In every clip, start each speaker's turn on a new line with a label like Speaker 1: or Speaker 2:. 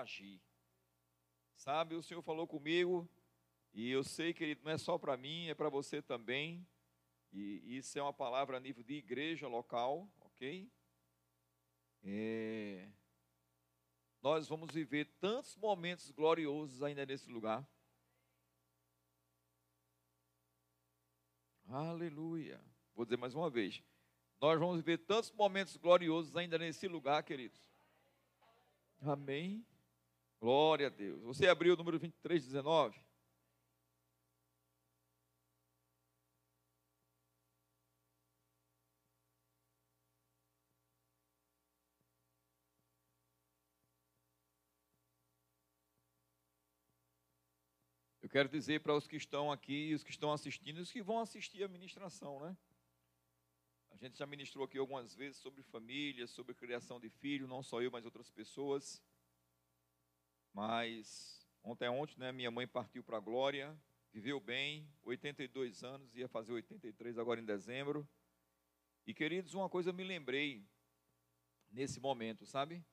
Speaker 1: agir. Sabe, o Senhor falou comigo, e eu sei, querido, não é só para mim, é para você também. E isso é uma palavra a nível de igreja local, ok? É, nós vamos viver tantos momentos gloriosos ainda nesse lugar. Aleluia. Vou dizer mais uma vez. Nós vamos viver tantos momentos gloriosos ainda nesse lugar, queridos. Amém. Glória a Deus. Você abriu o número 23, 19? Eu quero dizer para os que estão aqui, os que estão assistindo, os que vão assistir a ministração, né? A gente já ministrou aqui algumas vezes sobre família, sobre criação de filho, não só eu, mas outras pessoas. Mas ontem ontem, né, minha mãe partiu para a glória, viveu bem, 82 anos, ia fazer 83 agora em dezembro. E queridos, uma coisa eu me lembrei nesse momento, sabe?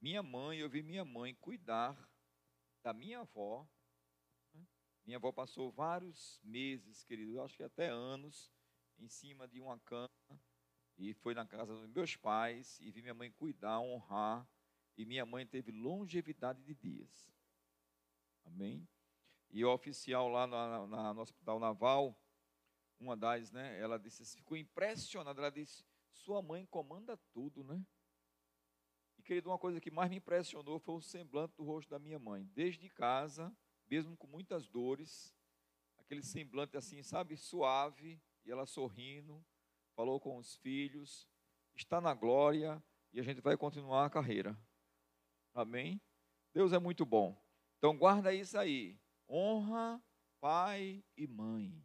Speaker 1: Minha mãe, eu vi minha mãe cuidar da minha avó minha avó passou vários meses, querido, acho que até anos, em cima de uma cama, e foi na casa dos meus pais, e vi minha mãe cuidar, honrar, e minha mãe teve longevidade de dias. Amém? E o oficial lá na, na, no Hospital Naval, uma das, né, ela disse, ficou impressionada, ela disse, sua mãe comanda tudo, né? E, querido, uma coisa que mais me impressionou foi o semblante do rosto da minha mãe. Desde casa, mesmo com muitas dores, aquele semblante assim, sabe, suave, e ela sorrindo, falou com os filhos, está na glória e a gente vai continuar a carreira. Amém? Deus é muito bom. Então guarda isso aí. Honra pai e mãe.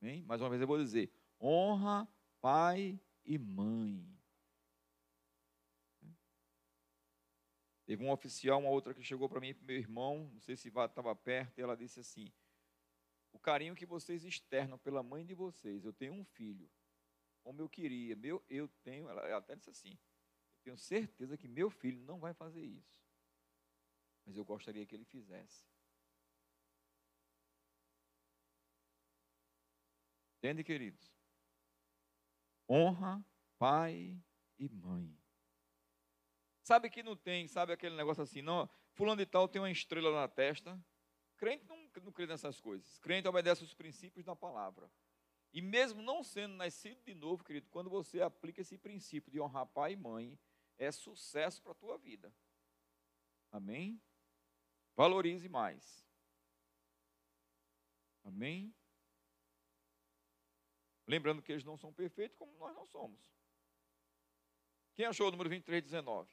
Speaker 1: Amém? Mais uma vez eu vou dizer: honra pai e mãe. Teve um oficial, uma outra que chegou para mim, para meu irmão, não sei se estava perto, e ela disse assim: O carinho que vocês externam pela mãe de vocês, eu tenho um filho, como eu queria, meu, eu tenho, ela, ela até disse assim: tenho certeza que meu filho não vai fazer isso, mas eu gostaria que ele fizesse. Entende, queridos? Honra pai e mãe. Sabe que não tem, sabe aquele negócio assim, não, fulano de tal tem uma estrela na testa. Crente não, não crê nessas coisas. Crente obedece os princípios da palavra. E mesmo não sendo nascido de novo, querido, quando você aplica esse princípio de honrar pai e mãe, é sucesso para a tua vida. Amém? Valorize mais. Amém? Lembrando que eles não são perfeitos como nós não somos. Quem achou o número 23, 19?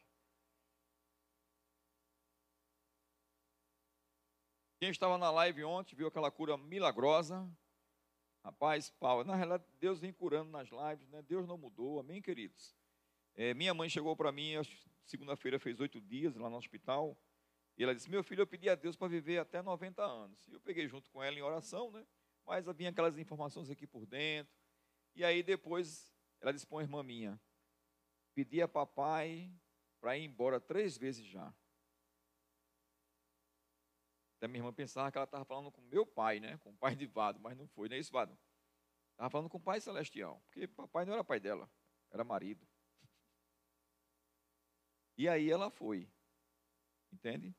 Speaker 1: Quem estava na live ontem viu aquela cura milagrosa. Rapaz, pau. Na realidade, Deus vem curando nas lives, né? Deus não mudou, amém, queridos? É, minha mãe chegou para mim, segunda-feira fez oito dias lá no hospital, e ela disse: Meu filho, eu pedi a Deus para viver até 90 anos. E eu peguei junto com ela em oração, né? Mas havia aquelas informações aqui por dentro. E aí depois ela disse para uma irmã minha: Pedi a papai para ir embora três vezes já. Até minha irmã pensava que ela estava falando com meu pai, né? Com o pai de Vado, mas não foi, não é isso, Vado? Estava falando com o pai celestial, porque papai não era pai dela, era marido. E aí ela foi, entende?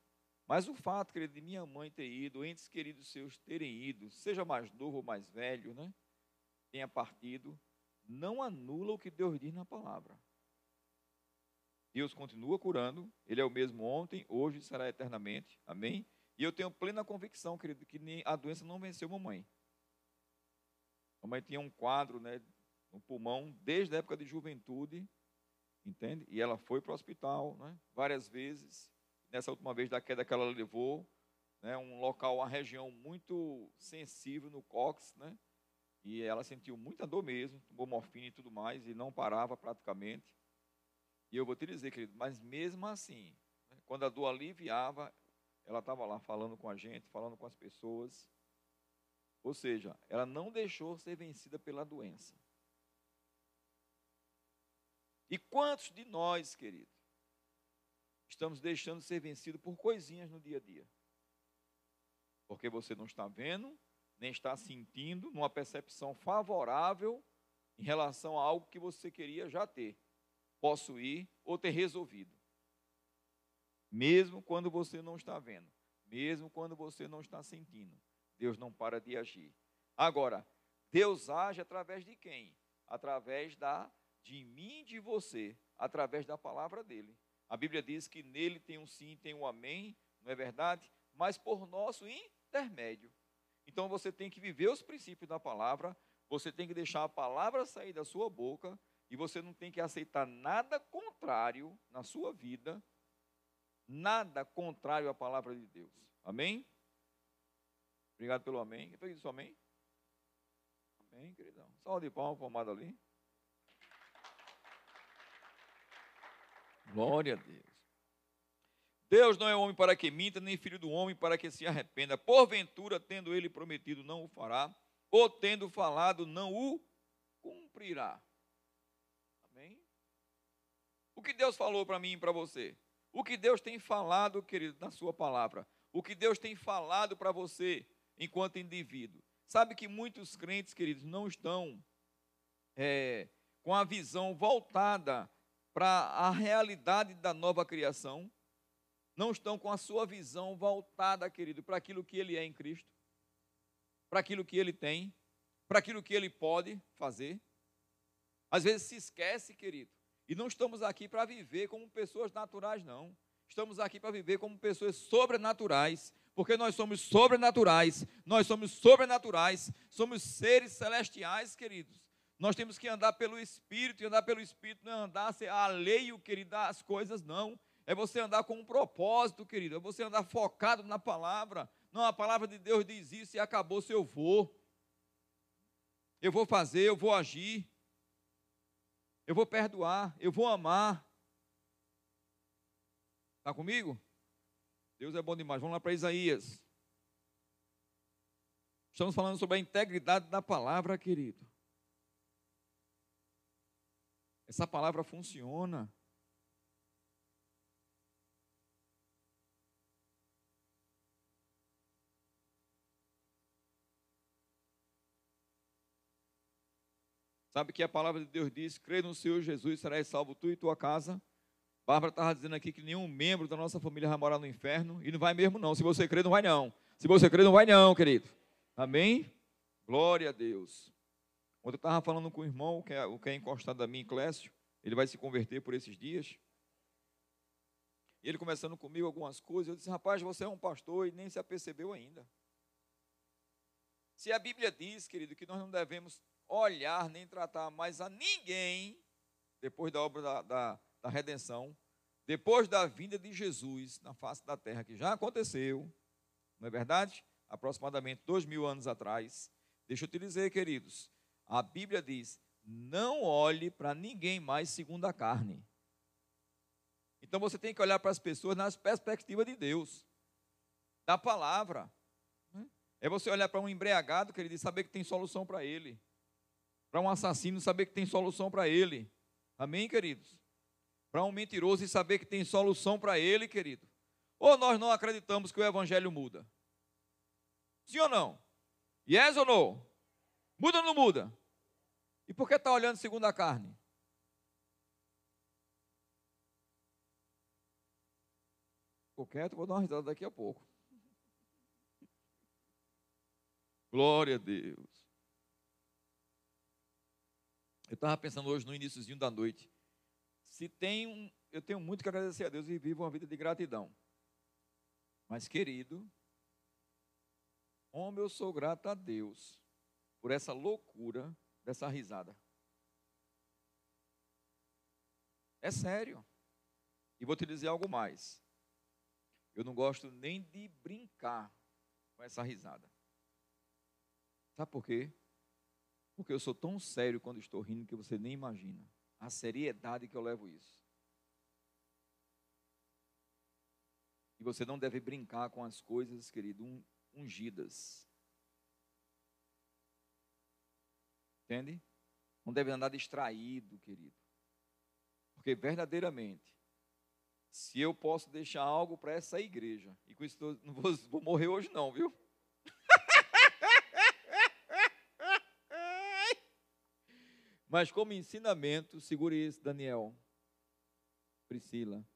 Speaker 1: Mas o fato, querido, de minha mãe ter ido, entes queridos seus terem ido, seja mais novo ou mais velho, né? Tenha partido, não anula o que Deus diz na palavra. Deus continua curando, Ele é o mesmo ontem, hoje e será eternamente. Amém? E eu tenho plena convicção, querido, que a doença não venceu mamãe. Mamãe tinha um quadro né, no pulmão desde a época de juventude, entende? E ela foi para o hospital né, várias vezes. Nessa última vez da queda que ela levou, né, um local, uma região muito sensível no cóccix, né? E ela sentiu muita dor mesmo, tomou morfina e tudo mais, e não parava praticamente. E eu vou te dizer, querido, mas mesmo assim, né, quando a dor aliviava, ela estava lá falando com a gente, falando com as pessoas. Ou seja, ela não deixou ser vencida pela doença. E quantos de nós, querido, estamos deixando de ser vencidos por coisinhas no dia a dia. Porque você não está vendo, nem está sentindo numa percepção favorável em relação a algo que você queria já ter, possuir ou ter resolvido. Mesmo quando você não está vendo, mesmo quando você não está sentindo, Deus não para de agir. Agora, Deus age através de quem? Através da de mim e de você, através da palavra dele. A Bíblia diz que nele tem um sim, tem um amém, não é verdade? Mas por nosso intermédio. Então você tem que viver os princípios da palavra, você tem que deixar a palavra sair da sua boca e você não tem que aceitar nada contrário na sua vida, nada contrário à palavra de Deus. Amém? Obrigado pelo amém. Então isso, amém? Amém, queridão. Salve de palmas, pomada ali. Glória a Deus. Deus não é homem para que minta, nem filho do homem para que se arrependa. Porventura, tendo ele prometido, não o fará, ou tendo falado, não o cumprirá. Amém? O que Deus falou para mim e para você? O que Deus tem falado, querido, na sua palavra? O que Deus tem falado para você enquanto indivíduo? Sabe que muitos crentes, queridos, não estão é, com a visão voltada para a realidade da nova criação, não estão com a sua visão voltada, querido, para aquilo que ele é em Cristo, para aquilo que ele tem, para aquilo que ele pode fazer. Às vezes se esquece, querido, e não estamos aqui para viver como pessoas naturais, não. Estamos aqui para viver como pessoas sobrenaturais, porque nós somos sobrenaturais, nós somos sobrenaturais, somos seres celestiais, queridos. Nós temos que andar pelo Espírito, e andar pelo Espírito não é andar ser alheio, querido, às coisas, não. É você andar com um propósito, querido. É você andar focado na palavra. Não, a palavra de Deus diz isso e acabou se eu vou. Eu vou fazer, eu vou agir. Eu vou perdoar, eu vou amar. Está comigo? Deus é bom demais. Vamos lá para Isaías. Estamos falando sobre a integridade da palavra, querido. Essa palavra funciona. Sabe que a palavra de Deus diz: crê no Senhor Jesus, serás salvo tu e tua casa. Bárbara estava dizendo aqui que nenhum membro da nossa família vai morar no inferno. E não vai mesmo, não. Se você crê, não vai, não. Se você crê, não vai, não, querido. Amém? Glória a Deus. Eu estava falando com o irmão, que é, o que é encostado a mim, Clécio, ele vai se converter por esses dias. E ele conversando comigo algumas coisas, eu disse, rapaz, você é um pastor e nem se apercebeu ainda. Se a Bíblia diz, querido, que nós não devemos olhar nem tratar mais a ninguém depois da obra da, da, da redenção, depois da vinda de Jesus na face da terra, que já aconteceu, não é verdade? Aproximadamente dois mil anos atrás. Deixa eu te dizer, queridos, a Bíblia diz: não olhe para ninguém mais segundo a carne. Então você tem que olhar para as pessoas nas perspectivas de Deus, da palavra. Né? É você olhar para um embriagado, querido, e saber que tem solução para ele. Para um assassino, saber que tem solução para ele. Amém, queridos? Para um mentiroso e saber que tem solução para ele, querido. Ou nós não acreditamos que o evangelho muda? Sim ou não? Yes ou não? Muda ou não muda? E por que está olhando segundo a carne? Ficou quieto, vou dar uma risada daqui a pouco. Glória a Deus. Eu estava pensando hoje no iníciozinho da noite. Se tem um, eu tenho muito que agradecer a Deus e vivo uma vida de gratidão. Mas, querido, como eu sou grato a Deus por essa loucura dessa risada. É sério. E vou te dizer algo mais. Eu não gosto nem de brincar com essa risada. Sabe por quê? Porque eu sou tão sério quando estou rindo que você nem imagina a seriedade que eu levo isso. E você não deve brincar com as coisas, querido, ungidas. Entende? Não deve andar distraído, querido. Porque verdadeiramente, se eu posso deixar algo para essa igreja. E com isso não vou, vou morrer hoje não, viu? Mas como ensinamento, segure isso, Daniel. Priscila.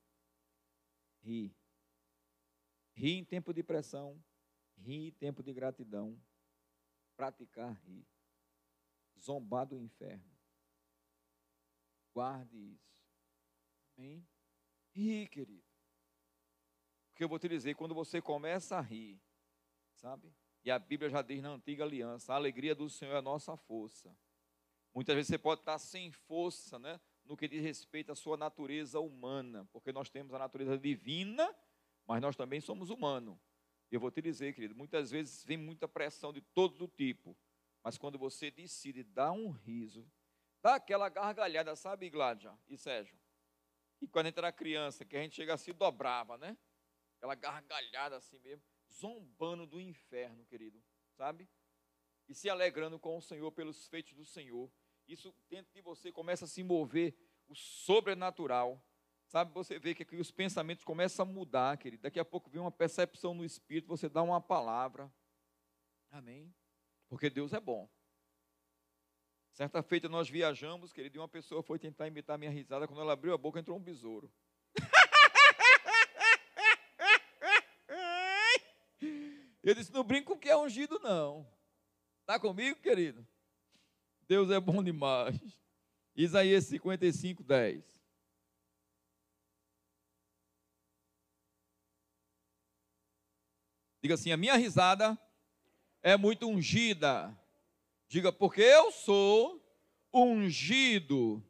Speaker 1: Ri. Ri em tempo de pressão. Ri em tempo de gratidão. Praticar rir. Zombar do inferno. Guarde isso. Amém? Ri, querido. Porque eu vou te dizer, quando você começa a rir, sabe? E a Bíblia já diz na antiga aliança: a alegria do Senhor é a nossa força. Muitas vezes você pode estar sem força, né? No que diz respeito à sua natureza humana, porque nós temos a natureza divina, mas nós também somos humanos. Eu vou te dizer, querido, muitas vezes vem muita pressão de todo tipo, mas quando você decide dar um riso, dá aquela gargalhada, sabe, Gládia e Sérgio? E quando a gente era criança, que a gente chega assim, dobrava, né? Aquela gargalhada assim mesmo, zombando do inferno, querido, sabe? E se alegrando com o Senhor pelos feitos do Senhor. Isso dentro de você começa a se mover o sobrenatural. Sabe, você vê que os pensamentos começam a mudar, querido. Daqui a pouco vem uma percepção no espírito, você dá uma palavra. Amém? Porque Deus é bom. Certa feita nós viajamos, querido, e uma pessoa foi tentar imitar minha risada. Quando ela abriu a boca, entrou um besouro. Eu disse: não brinco que é ungido, não. Está comigo, querido? Deus é bom demais. Isaías 55, 10. Diga assim: a minha risada é muito ungida. Diga, porque eu sou ungido.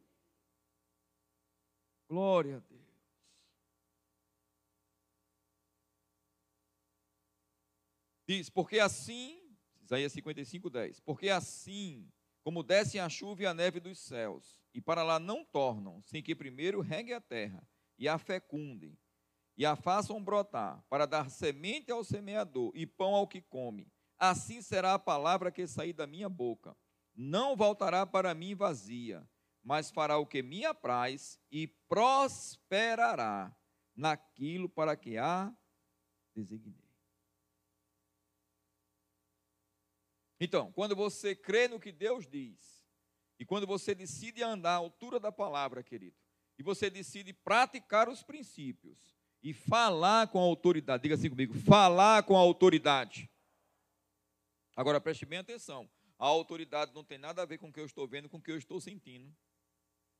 Speaker 1: Glória a Deus. Diz, porque assim, Isaías 55, 10. Porque assim como descem a chuva e a neve dos céus, e para lá não tornam, sem que primeiro regue a terra, e a fecundem, e a façam brotar, para dar semente ao semeador e pão ao que come assim será a palavra que sair da minha boca. Não voltará para mim vazia, mas fará o que me apraz e prosperará naquilo para que a designei. Então, quando você crê no que Deus diz, e quando você decide andar à altura da palavra, querido, e você decide praticar os princípios e falar com a autoridade, diga assim comigo, falar com a autoridade. Agora preste bem atenção. A autoridade não tem nada a ver com o que eu estou vendo, com o que eu estou sentindo.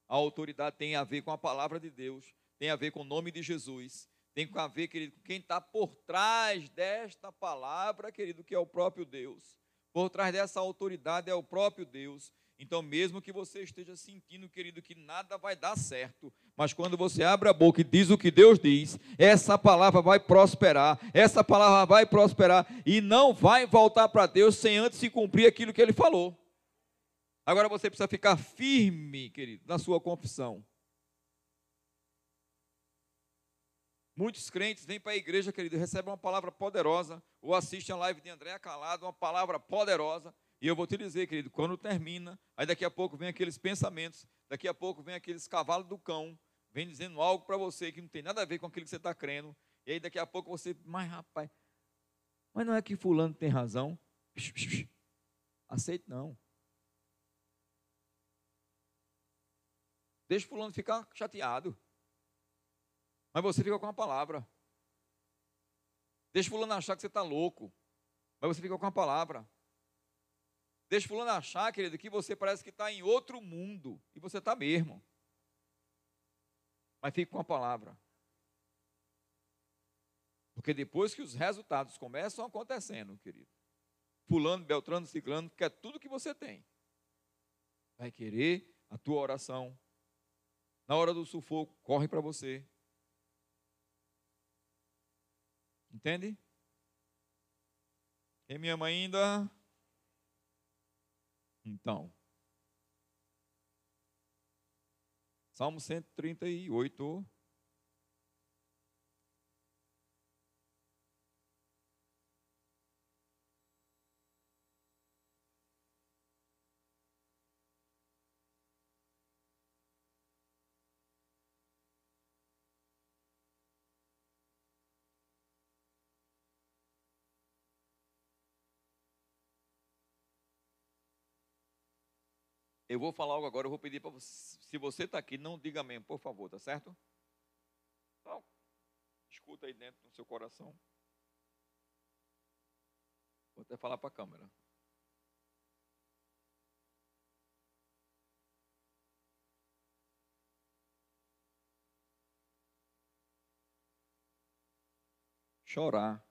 Speaker 1: A autoridade tem a ver com a palavra de Deus, tem a ver com o nome de Jesus, tem a ver, querido, com quem está por trás desta palavra, querido, que é o próprio Deus. Por trás dessa autoridade é o próprio Deus. Então, mesmo que você esteja sentindo, querido, que nada vai dar certo, mas quando você abre a boca e diz o que Deus diz, essa palavra vai prosperar, essa palavra vai prosperar e não vai voltar para Deus sem antes se cumprir aquilo que ele falou. Agora você precisa ficar firme, querido, na sua confissão. Muitos crentes vêm para a igreja, querido, recebem uma palavra poderosa, ou assistem a live de André Calado, uma palavra poderosa, e eu vou te dizer, querido, quando termina, aí daqui a pouco vem aqueles pensamentos, daqui a pouco vem aqueles cavalos do cão, vem dizendo algo para você que não tem nada a ver com aquilo que você está crendo. E aí daqui a pouco você, mas rapaz, mas não é que fulano tem razão? Aceite não. Deixa fulano ficar chateado. Mas você fica com a palavra. Deixa fulano achar que você está louco. Mas você fica com a palavra. Deixa fulano achar, querido, que você parece que está em outro mundo. E você está mesmo. Mas fique com a palavra. Porque depois que os resultados começam acontecendo, querido, fulano, beltrano, ciclano, quer tudo que você tem. Vai querer a tua oração. Na hora do sufoco, corre para você. Entende? Quem me ama ainda? Então, Salmo 138. Eu vou falar algo agora, eu vou pedir para você, se você está aqui, não diga amém, por favor, tá certo? Então, escuta aí dentro do seu coração. Vou até falar para a câmera. Chorar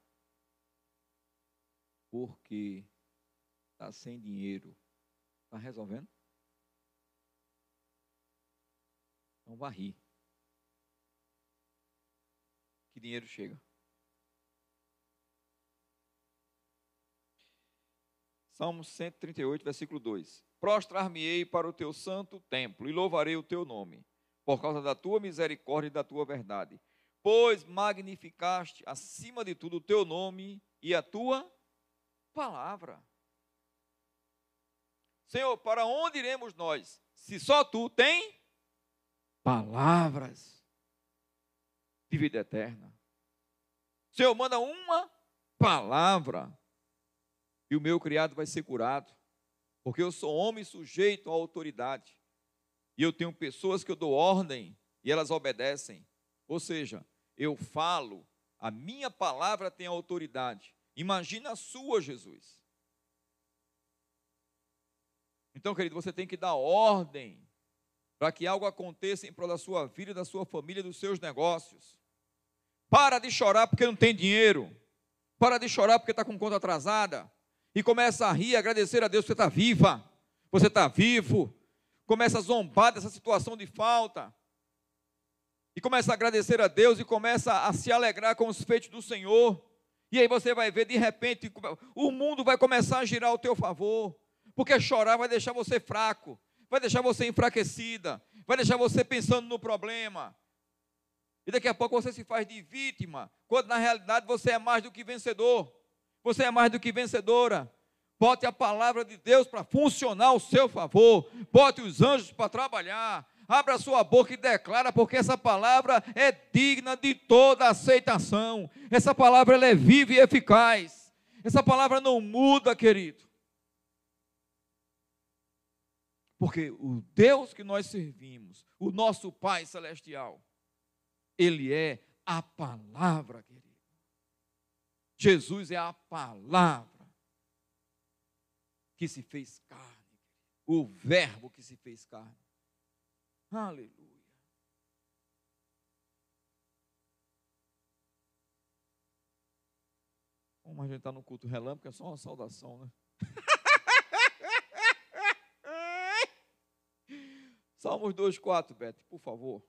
Speaker 1: porque está sem dinheiro, está resolvendo? Não rir. Que dinheiro chega. Salmo 138, versículo 2: Prostrar-me-ei para o teu santo templo e louvarei o teu nome, por causa da tua misericórdia e da tua verdade. Pois magnificaste acima de tudo o teu nome e a tua palavra. Senhor, para onde iremos nós, se só tu tem palavras de vida eterna? Senhor, manda uma palavra e o meu criado vai ser curado, porque eu sou homem sujeito à autoridade e eu tenho pessoas que eu dou ordem e elas obedecem. Ou seja, eu falo, a minha palavra tem autoridade. Imagina a sua, Jesus. Então, querido, você tem que dar ordem para que algo aconteça em prol da sua vida, da sua família, dos seus negócios. Para de chorar porque não tem dinheiro. Para de chorar porque está com conta atrasada. E começa a rir, agradecer a Deus que você está viva. Você está vivo. Começa a zombar dessa situação de falta. E começa a agradecer a Deus e começa a se alegrar com os feitos do Senhor. E aí você vai ver, de repente, o mundo vai começar a girar ao teu favor. Porque chorar vai deixar você fraco vai deixar você enfraquecida, vai deixar você pensando no problema. E daqui a pouco você se faz de vítima, quando na realidade você é mais do que vencedor. Você é mais do que vencedora. Bote a palavra de Deus para funcionar ao seu favor. Bote os anjos para trabalhar. Abra sua boca e declara, porque essa palavra é digna de toda aceitação. Essa palavra é viva e eficaz. Essa palavra não muda, querido. Porque o Deus que nós servimos, o nosso Pai Celestial, Ele é a palavra, querido. Jesus é a palavra que se fez carne, o Verbo que se fez carne. Aleluia. Como a gente está no culto relâmpago, é só uma saudação, né? Salmos 2, 4, Beth, por favor.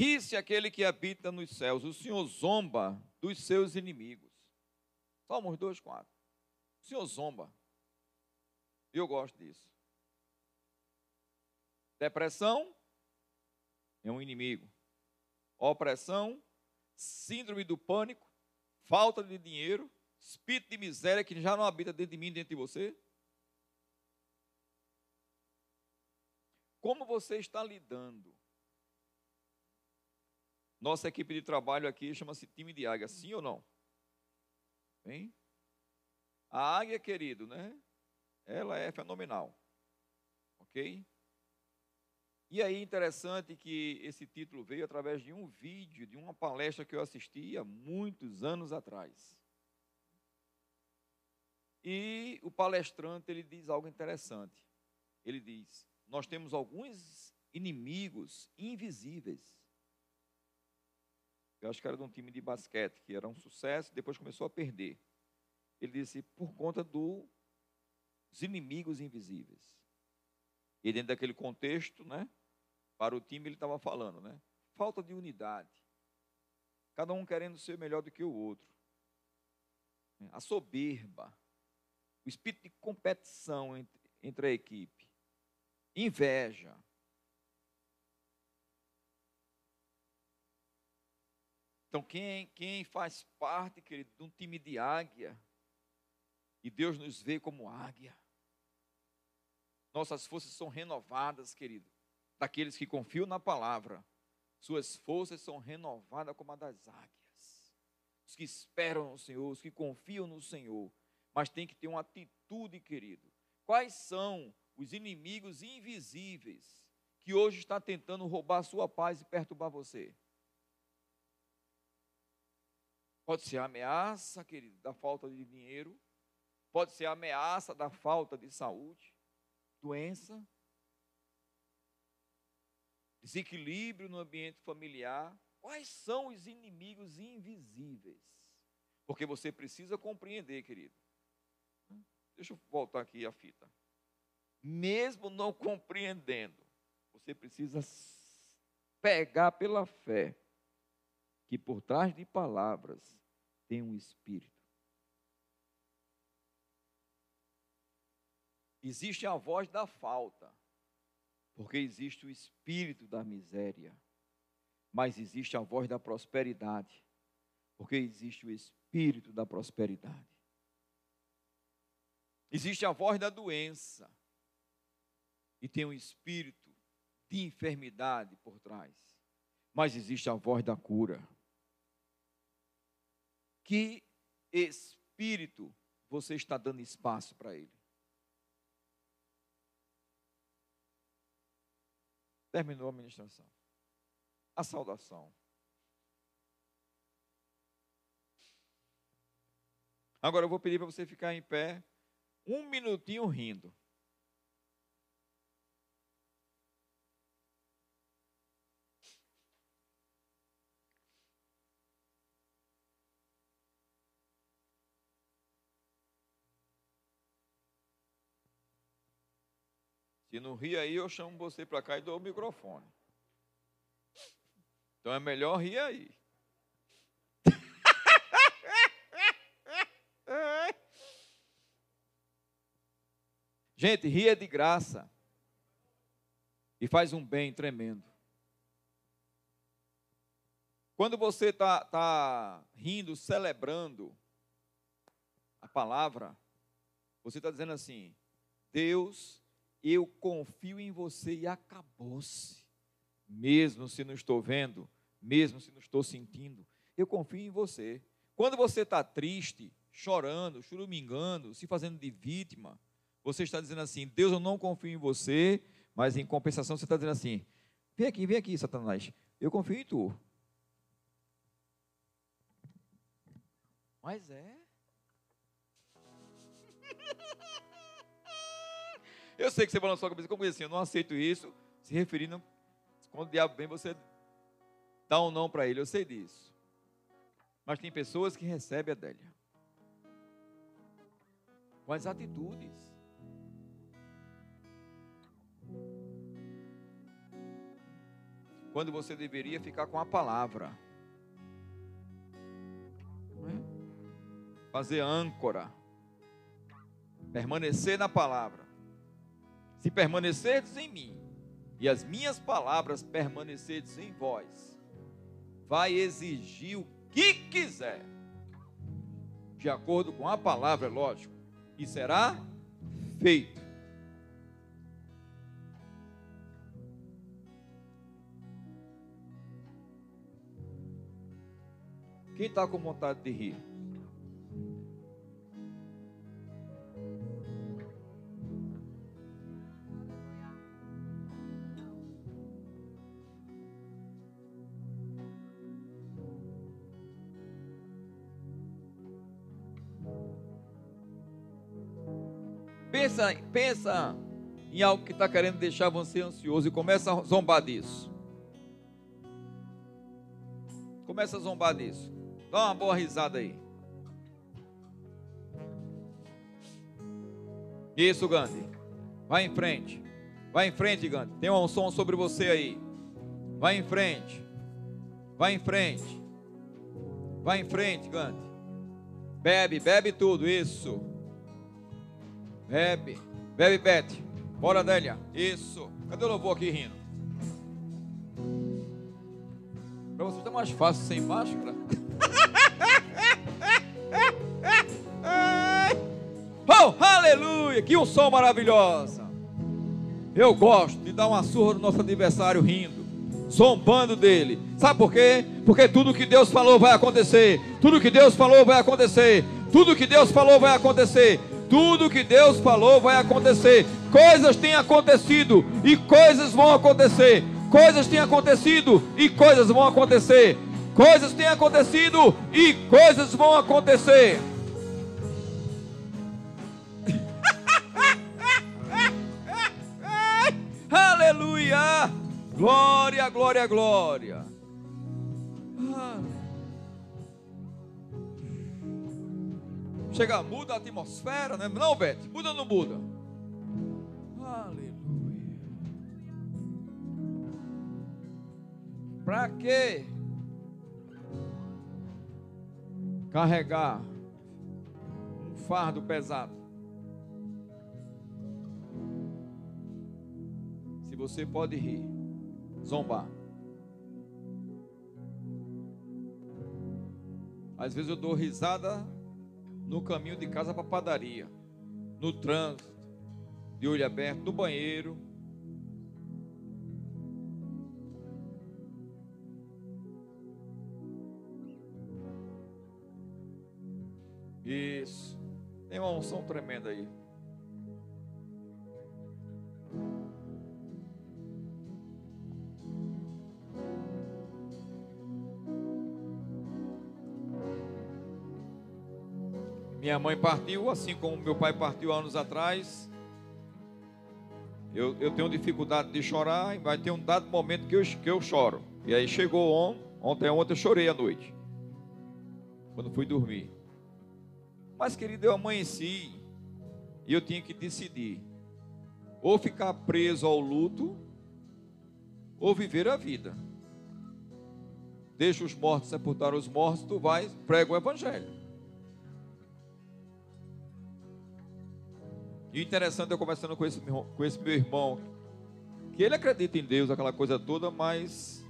Speaker 1: Ri-se aquele que habita nos céus, o Senhor zomba dos seus inimigos. Salmos 2, 4. O Senhor zomba. Eu gosto disso. Depressão é um inimigo. Opressão, síndrome do pânico, falta de dinheiro, espírito de miséria que já não habita dentro de mim, dentro de você. Como você está lidando nossa equipe de trabalho aqui chama-se time de águia, sim ou não? Bem? A águia, querido, né? Ela é fenomenal. Ok? E aí, interessante que esse título veio através de um vídeo, de uma palestra que eu assisti há muitos anos atrás. E o palestrante, ele diz algo interessante. Ele diz: Nós temos alguns inimigos invisíveis eu acho que era de um time de basquete, que era um sucesso, depois começou a perder. Ele disse, por conta dos inimigos invisíveis. E dentro daquele contexto, né, para o time ele estava falando, né, falta de unidade. Cada um querendo ser melhor do que o outro. A soberba, o espírito de competição entre, entre a equipe. inveja. Então, quem, quem faz parte, querido, de um time de águia, e Deus nos vê como águia, nossas forças são renovadas, querido, daqueles que confiam na palavra. Suas forças são renovadas como a das águias. Os que esperam no Senhor, os que confiam no Senhor, mas tem que ter uma atitude, querido. Quais são os inimigos invisíveis que hoje está tentando roubar a sua paz e perturbar você? Pode ser a ameaça, querido, da falta de dinheiro, pode ser a ameaça da falta de saúde, doença, desequilíbrio no ambiente familiar. Quais são os inimigos invisíveis? Porque você precisa compreender, querido. Deixa eu voltar aqui a fita. Mesmo não compreendendo, você precisa pegar pela fé que por trás de palavras tem um espírito. Existe a voz da falta, porque existe o espírito da miséria. Mas existe a voz da prosperidade, porque existe o espírito da prosperidade. Existe a voz da doença, e tem um espírito de enfermidade por trás. Mas existe a voz da cura. Que espírito você está dando espaço para ele? Terminou a ministração. A saudação. Agora eu vou pedir para você ficar em pé um minutinho rindo. Se não rir aí, eu chamo você para cá e dou o microfone. Então é melhor rir aí. Gente, ria de graça. E faz um bem tremendo. Quando você está tá rindo, celebrando a palavra, você está dizendo assim: Deus eu confio em você e acabou-se. Mesmo se não estou vendo, mesmo se não estou sentindo, eu confio em você. Quando você está triste, chorando, churumingando, se fazendo de vítima, você está dizendo assim: Deus, eu não confio em você, mas em compensação você está dizendo assim: vem aqui, vem aqui, Satanás, eu confio em tu. Mas é. Eu sei que você balançou a cabeça como assim, eu não aceito isso, se referindo, quando o diabo vem, você dá um não para ele, eu sei disso. Mas tem pessoas que recebem a Adélia. Com as atitudes. Quando você deveria ficar com a palavra. É? Fazer âncora. Permanecer na palavra. Se permanecerdes em mim e as minhas palavras permanecerdes em vós, vai exigir o que quiser, de acordo com a palavra, é lógico, e será feito. Quem está com vontade de rir? Pensa, pensa em algo que está querendo deixar você ansioso e começa a zombar disso. Começa a zombar disso. Dá uma boa risada aí. Isso, Gandhi. Vai em frente. Vai em frente, Gandhi. Tem um som sobre você aí. Vai em frente. Vai em frente. Vai em frente, Gandhi. Bebe, bebe tudo. Isso. Bebe. Bebe, Bete. Bora, Adélia. Isso. Cadê o louvor aqui rindo? Para você tá mais fácil sem máscara. oh, aleluia! Que um som maravilhosa. Eu gosto de dar uma surra no nosso adversário rindo, zombando dele. Sabe por quê? Porque tudo que Deus falou vai acontecer. Tudo que Deus falou vai acontecer. Tudo que Deus falou vai acontecer. Tudo que Deus falou vai acontecer. Coisas têm acontecido e coisas vão acontecer. Coisas têm acontecido e coisas vão acontecer. Coisas têm acontecido e coisas vão acontecer. Aleluia! Glória, glória, glória. Chega, muda a atmosfera, né? Não, Beth, muda ou não muda? Aleluia. Para quê? Carregar um fardo pesado. Se você pode rir, zombar. Às vezes eu dou risada no caminho de casa para a padaria, no trânsito, de olho aberto, no banheiro. Isso. Tem uma unção tremenda aí. Minha mãe partiu, assim como meu pai partiu anos atrás. Eu, eu tenho dificuldade de chorar, e vai ter um dado momento que eu, que eu choro. E aí chegou on, ontem, ontem eu chorei à noite, quando fui dormir. Mas, querido, eu amanheci e eu tinha que decidir: ou ficar preso ao luto, ou viver a vida. Deixa os mortos sepultar os mortos, tu vais, prega o evangelho. E interessante, eu conversando com esse, com esse meu irmão, que ele acredita em Deus, aquela coisa toda, mas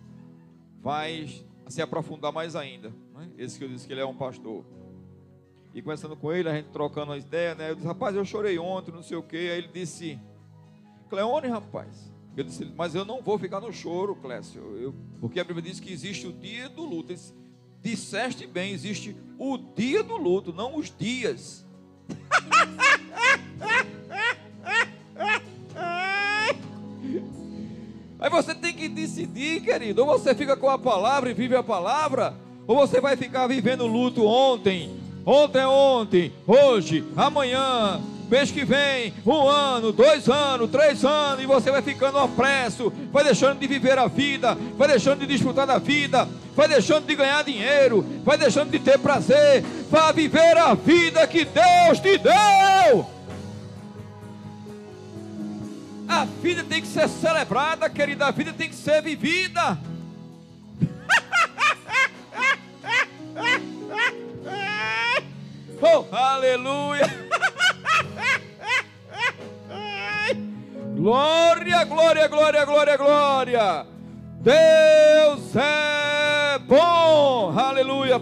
Speaker 1: vai se aprofundar mais ainda. Né? Esse que eu disse que ele é um pastor. E conversando com ele, a gente trocando as ideias, né? Eu disse, rapaz, eu chorei ontem, não sei o quê. Aí ele disse, Cleone, rapaz. Eu disse, mas eu não vou ficar no choro, Clécio. Eu, porque a Bíblia diz que existe o dia do luto. Disse, Disseste bem, existe o dia do luto, não os dias. Aí você tem que decidir, querido. Ou você fica com a palavra e vive a palavra, ou você vai ficar vivendo luto ontem, ontem, ontem, hoje, amanhã, mês que vem, um ano, dois anos, três anos, e você vai ficando opresso, vai deixando de viver a vida, vai deixando de desfrutar da vida, vai deixando de ganhar dinheiro, vai deixando de ter prazer, vai viver a vida que Deus te deu. A vida tem que ser celebrada, querida. A vida tem que ser vivida. Oh, aleluia. Glória, glória, glória, glória, glória. Deus é bom. Aleluia.